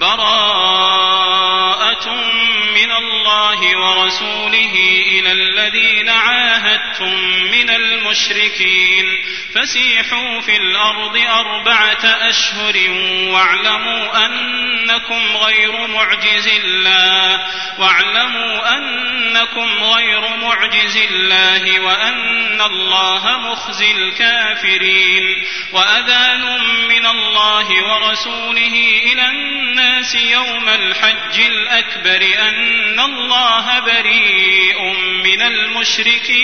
براءة من الله ورسوله إلى الذين عاهدتم من المشركين. فسيحوا في الأرض أربعة أشهر واعلموا أنكم غير معجز الله واعلموا أنكم غير معجز الله وأن الله مخزي الكافرين. وأذان من الله ورسوله إلى الناس يوم الحج الأكبر أن الله بريء من المشركين.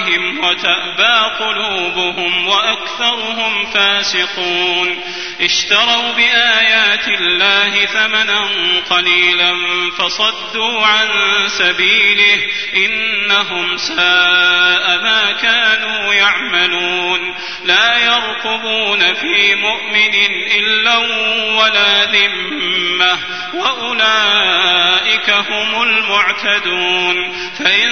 وتأبى قلوبهم وأكثرهم فاسقون اشتروا بآيات الله ثمنا قليلا فصدوا عن سبيله إنهم ساء ما كانوا يعملون. لا يرقبون في مؤمن إلا ولا ذمة وأولئك هم المعتدون. فإن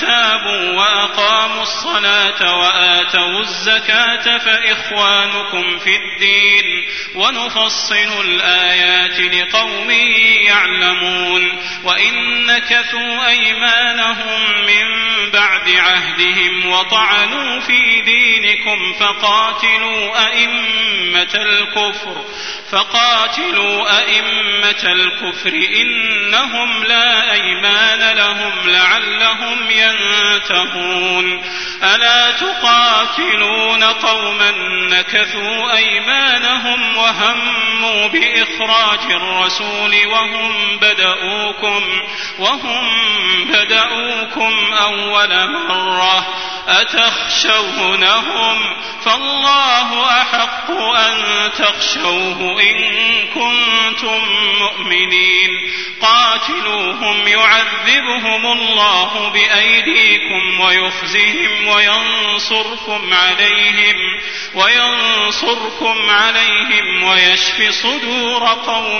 تابوا وأقاموا الصلاة وآتوا الزكاة فإخوانكم في الدين ونفصل الآيات لقوم يعلمون وإن نكثوا أيمانهم من بعد عهدهم وطعنوا في دينكم فقاتلوا أئمة الكفر فقاتلوا أئمة الكفر إنهم لا أيمان لهم لعلهم ينتهون ألا تقاتلون قوما نكثوا أيمانهم وهموا بإخراج الرسول وهم بدؤوكم وهم بدؤوكم أول مرة أتخشونهم فالله أحق أن تخشوه إن كنتم مؤمنين قاتلوهم يعذبهم الله بأيديكم ويخزهم وينصركم عليهم وينصركم عليهم ويشف صدور قوم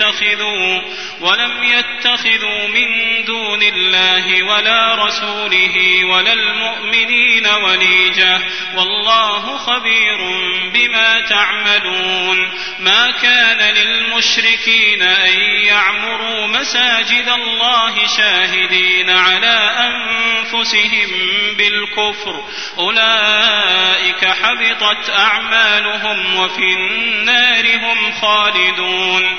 يتخذوا ولم يتخذوا من دون الله ولا رسوله ولا المؤمنين وليجة. والله خبير بما تعملون. ما كان للمشركين أن يعمروا مساجد الله شاهدين على أنفسهم بالكفر. أولئك حبطت أعمالهم وفي النار هم خالدون.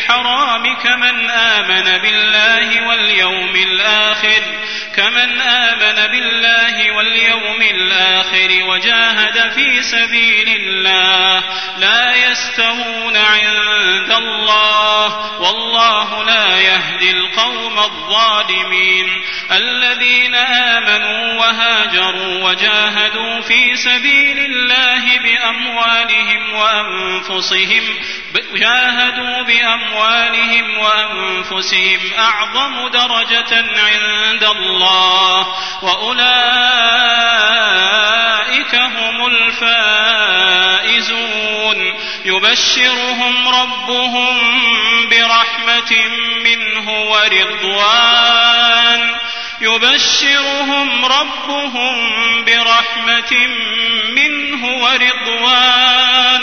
كمن آمن بالله واليوم الآخر كمن آمن بالله واليوم الآخر وجاهد في سبيل الله لا يستوون عند الله والله لا يهدي القوم الظالمين الذين آمنوا وهاجروا وجاهدوا في سبيل الله بأموالهم وأنفسهم جاهدوا بأموالهم وأنفسهم أعظم درجة عند الله وأولئك هم الفائزون. يبشرهم ربهم برحمة منه ورضوان. يبشرهم ربهم برحمة منه ورضوان.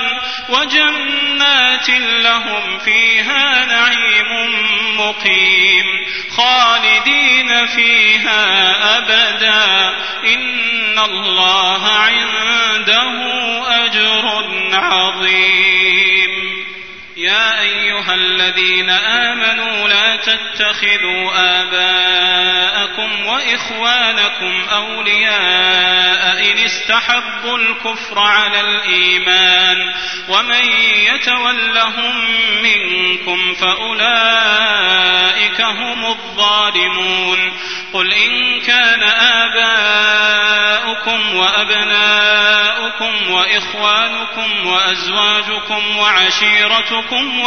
وجنات لهم فيها نعيم مقيم. خالدين فيها أبدا. إن الله عنده أجر عظيم. يا أيها الذين آمنوا لا تتخذوا آباءكم وإخوانكم أولياء إن استحبوا الكفر على الإيمان ومن يتولهم منكم فأولئك هم الظالمون قل إن كان آباؤكم وأبناؤكم وإخوانكم وأزواجكم وعشيرتكم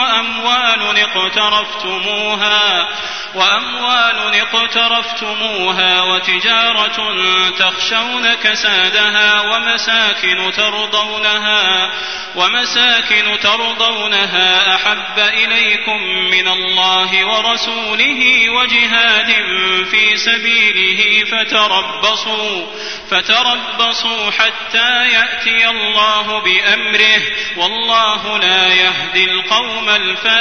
وأموال اقترفتموها وأموال اقترفتموها وتجارة تخشون كسادها ومساكن ترضونها ومساكن ترضونها أحب إليكم من الله ورسوله وجهاد في سبيله فتربصوا فتربصوا حتى يأتي الله بأمره والله لا يهدي القوم الفاسقين.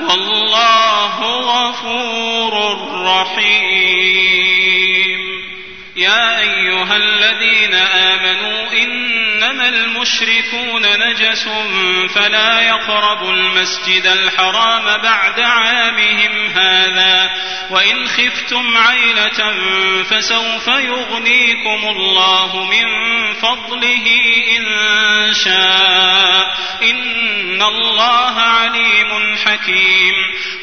والله غفور رحيم. يا أيها الذين آمنوا إنما المشركون نجس فلا يقربوا المسجد الحرام بعد عامهم هذا وإن خفتم عيلة فسوف يغنيكم الله من فضله إن شاء إن الله عليم حكيم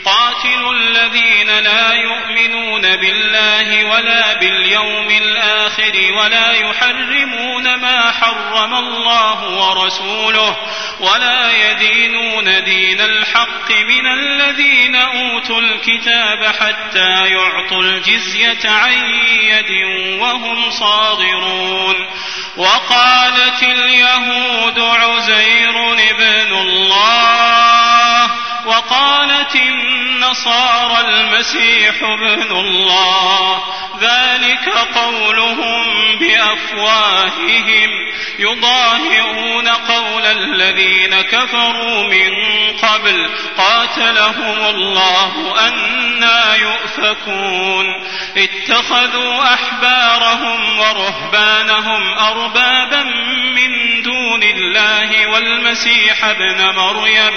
قاتلوا الذين لا يؤمنون بالله ولا باليوم الآخر ولا يحرمون ما حرم الله ورسوله ولا يدينون دين الحق من الذين أوتوا الكتاب حتى يعطوا الجزية عن يد وهم صاغرون. وقالت اليهود عزير ابن الله وقالت النصارى المسيح ابن الله ذلك قولهم بأفواههم يضاهئون قول الذين كفروا من قبل قاتلهم الله أنا يؤفكون. اتخذوا أحبارهم ورهبانهم اربابا من دون الله والمسيح ابن مريم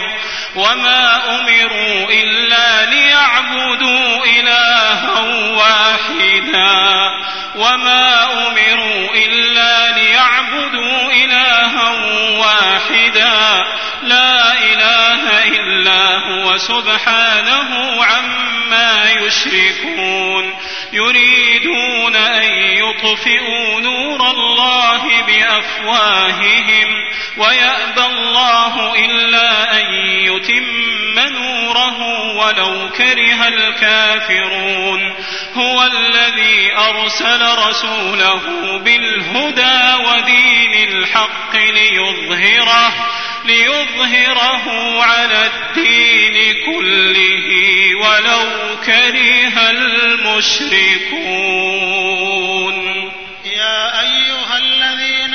وما أمروا إلا ليعبدوا إلها واحدا وما أمروا إلا ليعبدوا إلها واحدا لا إله إلا هو سبحانه عما يشركون يريدون أن يطفئوا نور الله بأفواههم ويأبى الله إلا أن يتم نوره ولو كره الكافرون. هو الذي أرسل رسوله بالهدى ودين الحق ليظهره ليظهره على الدين كله ولو كره المشركون. يا أيها الذين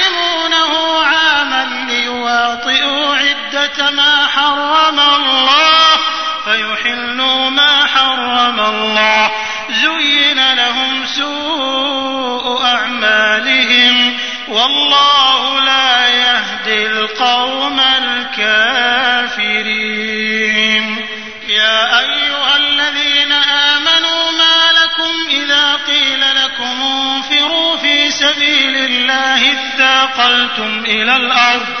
ما حرم الله فيحلوا ما حرم الله. زين لهم سوء أعمالهم والله لا يهدي القوم الكافرين. يا أيها الذين آمنوا ما لكم إذا قيل لكم انفروا في سبيل الله اثاقلتم إلى الأرض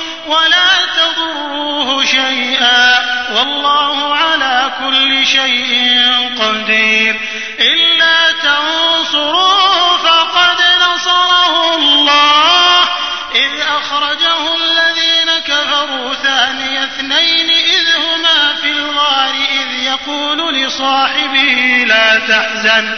ولا تضروه شيئا والله على كل شيء قدير. إلا تنصروه فقد نصره الله. إذ أخرجه الذين كفروا ثاني اثنين إذ هما في الغار إذ يقول لصاحبه لا تحزن.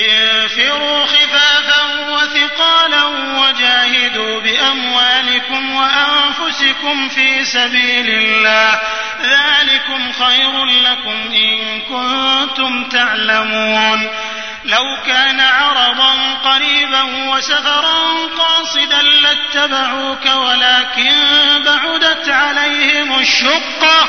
انفروا خفافا وثقالا وجاهدوا بأموالكم وأنفسكم في سبيل الله. ذلكم خير لكم إن كنتم تعلمون. لو كان عرضا قريبا وسفرا قاصدا لاتبعوك ولكن بعدت عليهم الشقة.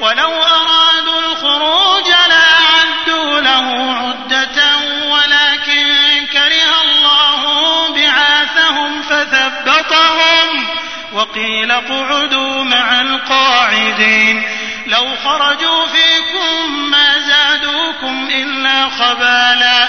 ولو أرادوا الخروج لأعدوا له عدة ولكن كره الله بعاثهم فثبطهم وقيل اقعدوا مع القاعدين. لو خرجوا فيكم ما زادوكم إلا خبالا.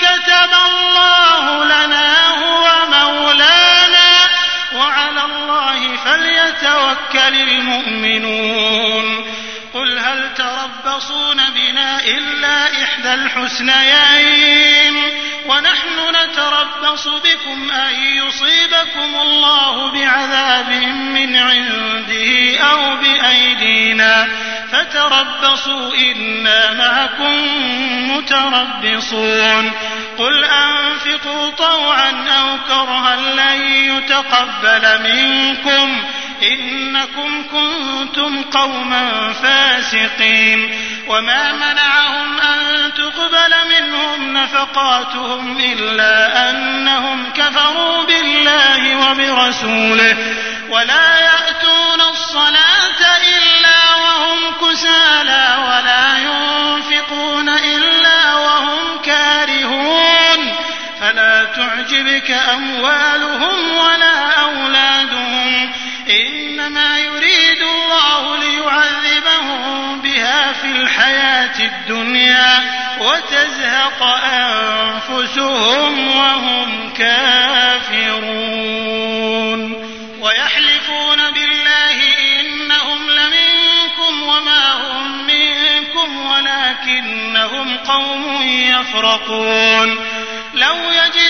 كتب الله لنا هو مولانا وعلى الله فليتوكل المؤمنون. قل هل تربصون بنا إلا إحدى الحسنيين؟ ونحن نتربص بكم أن يصيبكم الله بعذاب من عنده أو بأيدينا. فتربصوا إنا معكم متربصون. قل أنفقوا طوعا أو كرها لن يتقبل منكم إنكم كنتم قوما فاسقين وما منعهم أن تقبل منهم نفقاتهم إلا أنهم كفروا بالله وبرسوله ولا يأتون الصلاة إلا وهم كسالى ولا ينفقون إلا تعجبك أموالهم ولا أولادهم. إنما يريد الله ليعذبهم بها في الحياة الدنيا وتزهق أنفسهم وهم كافرون. ويحلفون بالله إنهم لمنكم وما هم منكم ولكنهم قوم يفرقون. لو يجدون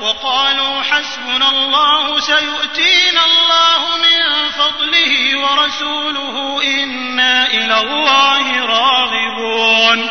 وقالوا حسبنا الله سيؤتينا الله من فضله ورسوله إنا إلى الله راغبون.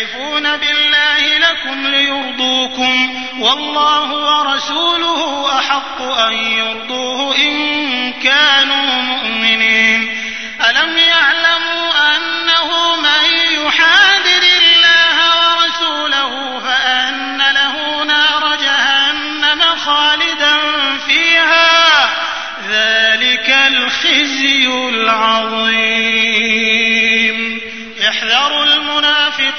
يحلفون بالله لكم ليرضوكم والله ورسوله أحق أن يرضوه إن كانوا مؤمنين. ألم يعلموا أنه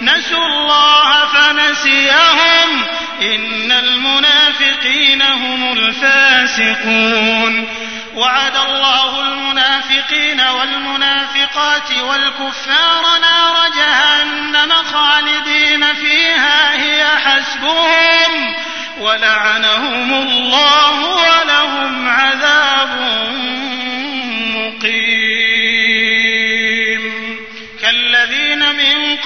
نسوا الله فنسيهم. إن المنافقين هم الفاسقون. وعد الله المنافقين والمنافقات والكفار نار جهنم خالدين فيها هي حسبهم. ولعنهم الله ولهم عذاب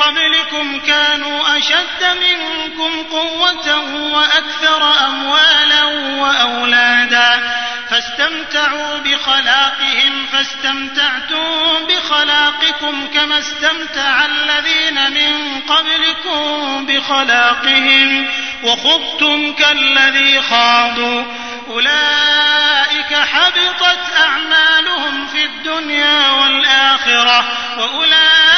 قبلكم كانوا أشد منكم قوة وأكثر أموالا وأولادا. فاستمتعوا بخلاقهم فاستمتعتم بخلاقكم كما استمتع الذين من قبلكم بخلاقهم. وخضتم كالذي خاضوا. أولئك حبطت أعمالهم في الدنيا والآخرة وأولئك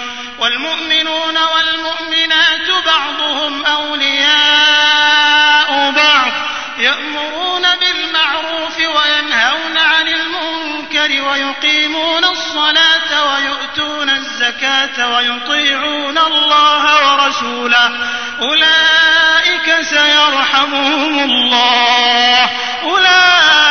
والمؤمنون والمؤمنات بعضهم أولياء بعض يأمرون بالمعروف وينهون عن المنكر ويقيمون الصلاة ويؤتون الزكاة ويطيعون الله ورسوله. أولئك سيرحمهم الله. أولئك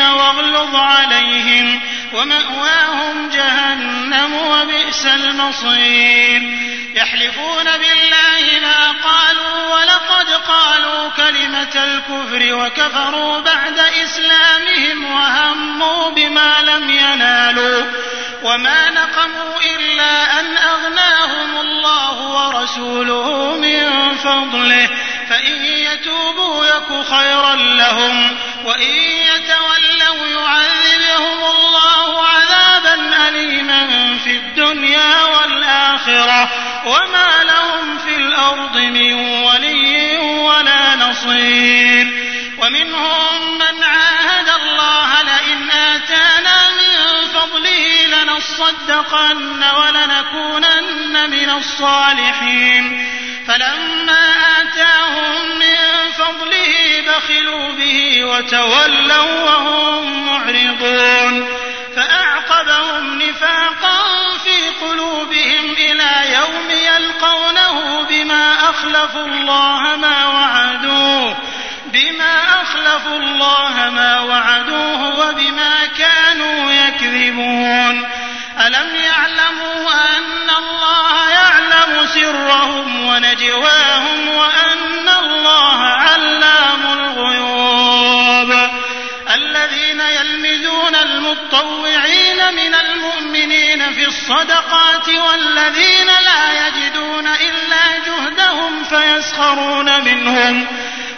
واغلظ عليهم ومأواهم جهنم وبئس المصير. يحلفون بالله ما قالوا ولقد قالوا كلمة الكفر وكفروا بعد إسلامهم وهموا بما لم ينالوا وما نقموا إلا أن أغناهم الله ورسوله من فضله. يتوبوا يك خيرا لهم. وإن يتولوا يعذبهم الله عذابا أليما في الدنيا والآخرة. وما لهم في الأرض من ولي ولا نصير. ومنهم من عاهد الله لئن آتانا من فضله لنصدقن ولنكونن من الصالحين. فلما آتاهم به وتولوا وهم معرضون. فأعقبهم نفاقا في قلوبهم إلى يوم يلقونه بما أخلفوا الله ما وعدوه بما أخلفوا الله ما وعدوه وبما كانوا يكذبون. ألم يعلموا أن الله يعلم سرهم ونجواهم وأن الله المطوعين من المؤمنين في الصدقات والذين لا يجدون إلا جهدهم فيسخرون منهم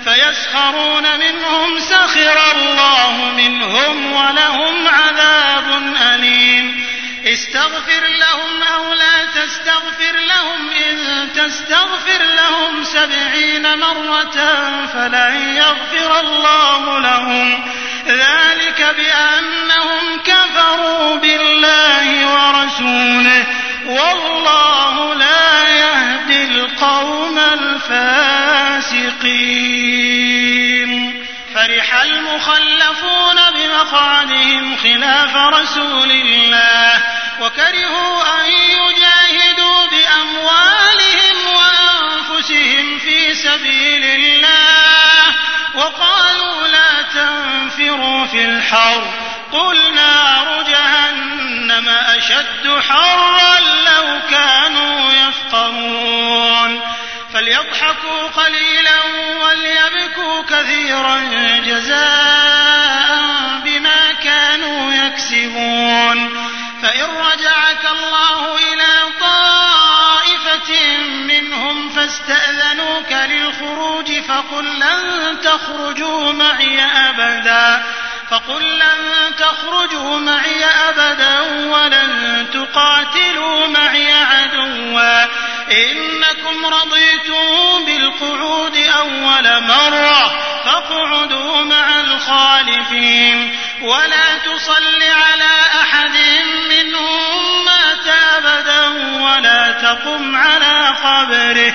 فيسخرون منهم سخر الله منهم ولهم عذاب أليم. استغفر لهم أو لا تستغفر لهم إن تستغفر لهم سبعين مرة فلن يغفر الله لهم. ذلك بأنهم كفروا بالله ورسوله والله لا يهدي القوم الفاسقين. فرح المخلفون بمقعدهم خلاف رسول الله وكرهوا أن يجاهدوا بأموالهم وأنفسهم في سبيل الله. وقالوا لا تنفروا في الحر. قل نار جهنم أشد حرا لو كانوا يفقهون. فليضحكوا قليلا وليبكوا كثيرا جزاء بما كانوا يكسبون. فإن رجعك الله إلى منهم فاستأذنوك للخروج فقل لن تخرجوا معي أبدا. فقل لن تخرجوا معي أبدا ولن تقاتلوا معي عدوا. إنكم رضيتم بالقعود أول مرة فاقعدوا مع الخالفين. ولا تصل على أحد منهم مات أبدا ولا تقم على قبره.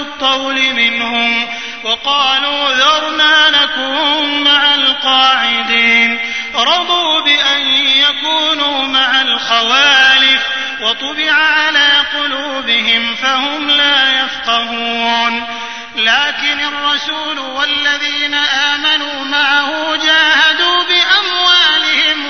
الطول منهم وقالوا ذرنا نكن مع القاعدين رضوا بأن يكونوا مع الخوالف وطبع على قلوبهم فهم لا يفقهون لكن الرسول والذين آمنوا معه جاهدوا بأموالهم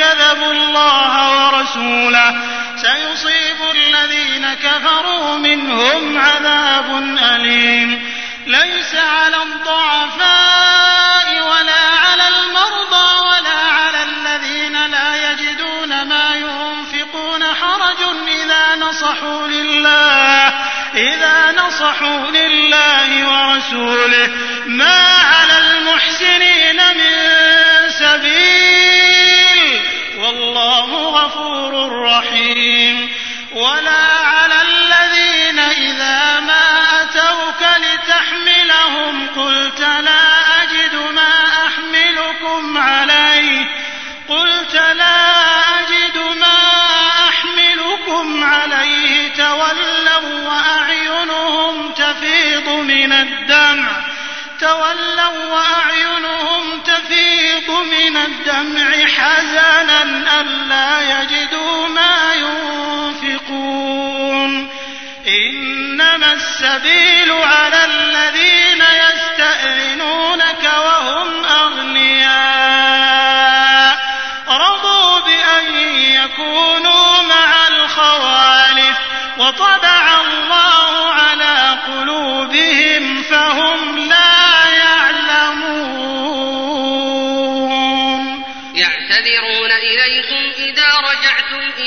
كذبوا الله ورسوله سيصيب الذين كفروا منهم عذاب أليم. ليس على الضعفاء ولا على المرضى ولا على الذين لا يجدون ما ينفقون حرج إذا نصحوا لله إذا نصحوا لله ورسوله. والله غفور رحيم. ولا على الذين إذا ما أتوك لتحملهم قلت لا أجد ما أحملكم عليه قلت لا أجد ما أحملكم عليه تولوا وأعينهم تفيض من الدمع تولوا وأعينهم تفيض من الدمع حزنا ألا يجدوا ما ينفقون إنما السبيل على الذين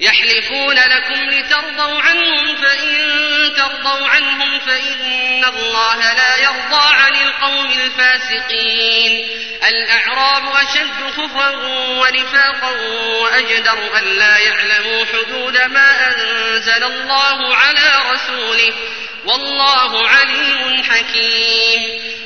يحلفون لكم لترضوا عنهم فإن ترضوا عنهم فإن الله لا يرضى عن القوم الفاسقين. الأعراب أشد كفرا ونفاقا وأجدر أن لا يعلموا حدود ما أنزل الله على رسوله. والله عليم حكيم.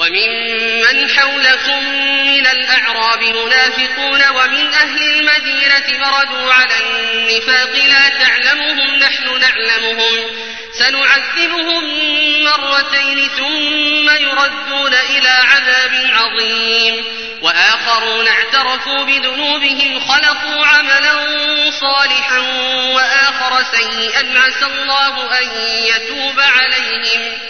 وممن حولكم من الأعراب منافقون ومن أهل المدينة مردوا على النفاق لا تعلمهم نحن نعلمهم. سنعذبهم مرتين ثم يردون إلى عذاب عظيم. وآخرون اعترفوا بذنوبهم خلقوا عملا صالحا وآخر سيئا عسى الله أن يتوب عليهم.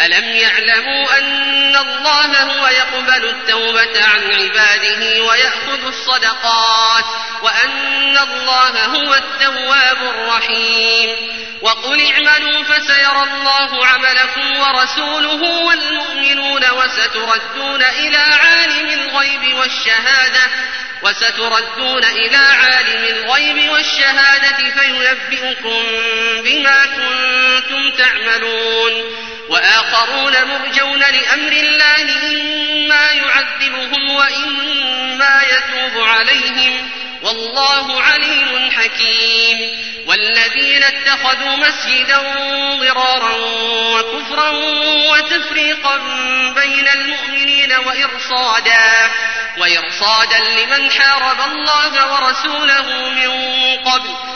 ألم يعلموا أن الله هو يقبل التوبة عن عباده ويأخذ الصدقات وأن الله هو التواب الرحيم وقل اعملوا فسيرى الله عملكم ورسوله والمؤمنون وستردون إلى عالم الغيب والشهادة وستردون إلى عالم الغيب والشهادة فينبئكم بما كنتم تعملون وآخرون مرجون لأمر الله إما يعذبهم وإما يتوب عليهم والله عليم حكيم والذين اتخذوا مسجدا ضرارا وكفرا وتفريقا بين المؤمنين وإرصادا وإرصادا لمن حارب الله ورسوله من قبل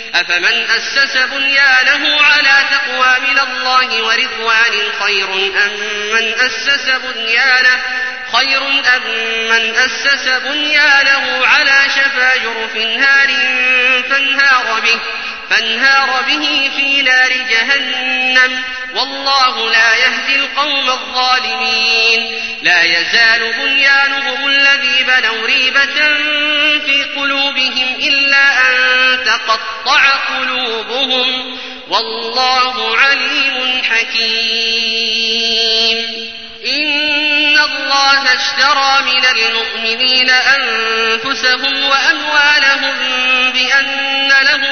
أفمن أسس بنيانه على تقوى من الله ورضوان خير أم من أسس بنيانه خير أم من أسس بنيانه على شفا جرف نار فانهار به فانهار به في نار جهنم. والله لا يهدي القوم الظالمين. لا يزال بنيانهم الذي بنوا ريبة في قلوبهم إلا أن تقطع قلوبهم. والله عليم حكيم. إن الله اشترى من المؤمنين أنفسهم وأموالهم بأن لهم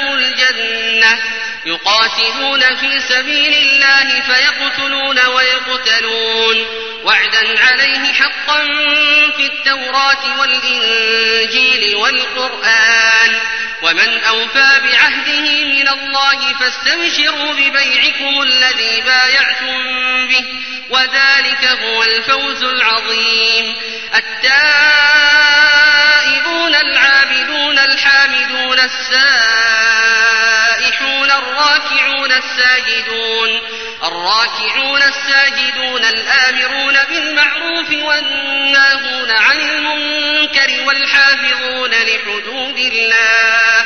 يقاتلون في سبيل الله فيقتلون ويقتلون. وعدا عليه حقا في التوراة والإنجيل والقرآن. ومن أوفى بعهده من الله فاستبشروا ببيعكم الذي بايعتم به وذلك هو الفوز العظيم. التائبون العابدون الحامدون السائحون الراكعون الساجدون. الراكعون الساجدون الآمرون بالمعروف والناهون عن المنكر والحافظون لحدود الله.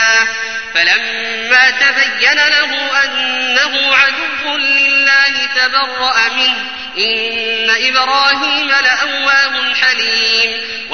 فلما تبين له أنه عدو لله تبرأ منه. إن إبراهيم لأواه حليم.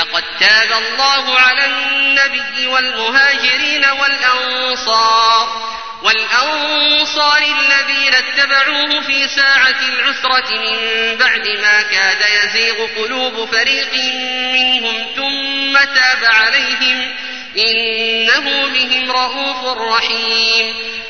لقد تاب الله على النبي والمهاجرين والأنصار والأنصار الذين اتبعوه في ساعة العسرة من بعد ما كاد يزيغ قلوب فريق منهم ثم تاب عليهم إنه بهم رؤوف رحيم.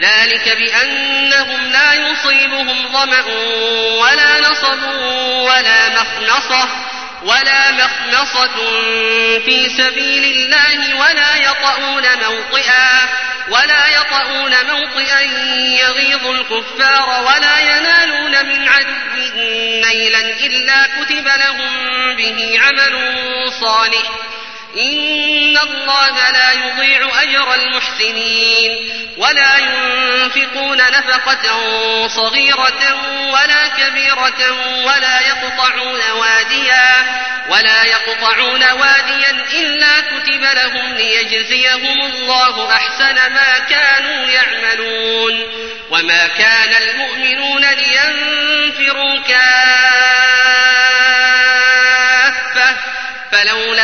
ذلك بأنهم لا يصيبهم ظمأ ولا نصب ولا مخنصة ولا مخنصة في سبيل الله ولا يطؤون موطئا ولا يطؤون موطئا يغيظ الكفار ولا ينالون من عدو نيلا إلا كتب لهم به عمل صالح إن الله لا يضيع أجر المحسنين ولا ينفقون نفقة صغيرة ولا كبيرة ولا يقطعون واديا ولا يقطعون واديا إلا كتب لهم ليجزيهم الله أحسن ما كانوا يعملون وما كان المؤمنون لينفروا كافة فلولا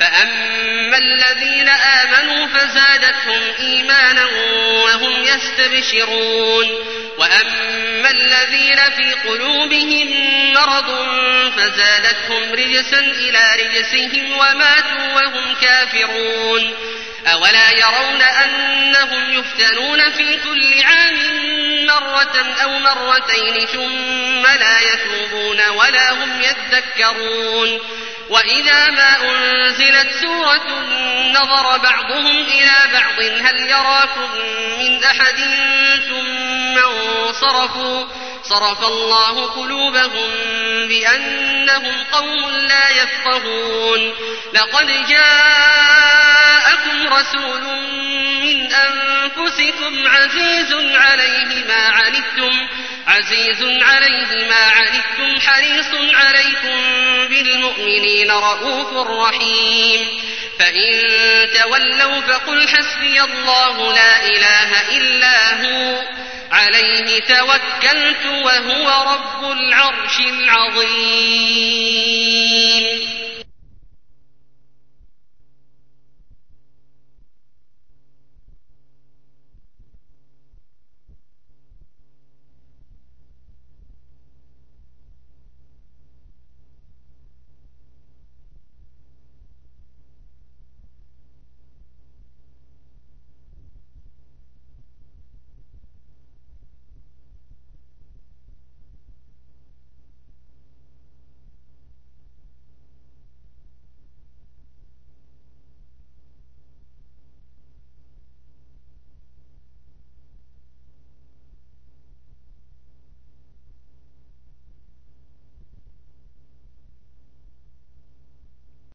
فأما الذين آمنوا فزادتهم إيمانا وهم يستبشرون وأما الذين في قلوبهم مرض فزادتهم رجسا إلى رجسهم وماتوا وهم كافرون أولا يرون أنهم يفتنون في كل عام مرة أو مرتين ثم لا يتوبون ولا هم يذكرون وإذا ما أنزلت سورة نظر بعضهم إلى بعض هل يراكم من أحد؟ ثم انصرفوا. صرف الله قلوبهم بأنهم قوم لا يفقهون. لقد جاءكم رسول من أنفسكم عزيز عليه ما عنتم. عزيز عليه ما عنتم حريص عليكم بالمؤمنين رؤوف رحيم. فإن تولوا فقل حسبي الله لا إله إلا هو. عليه توكلت وهو رب العرش العظيم.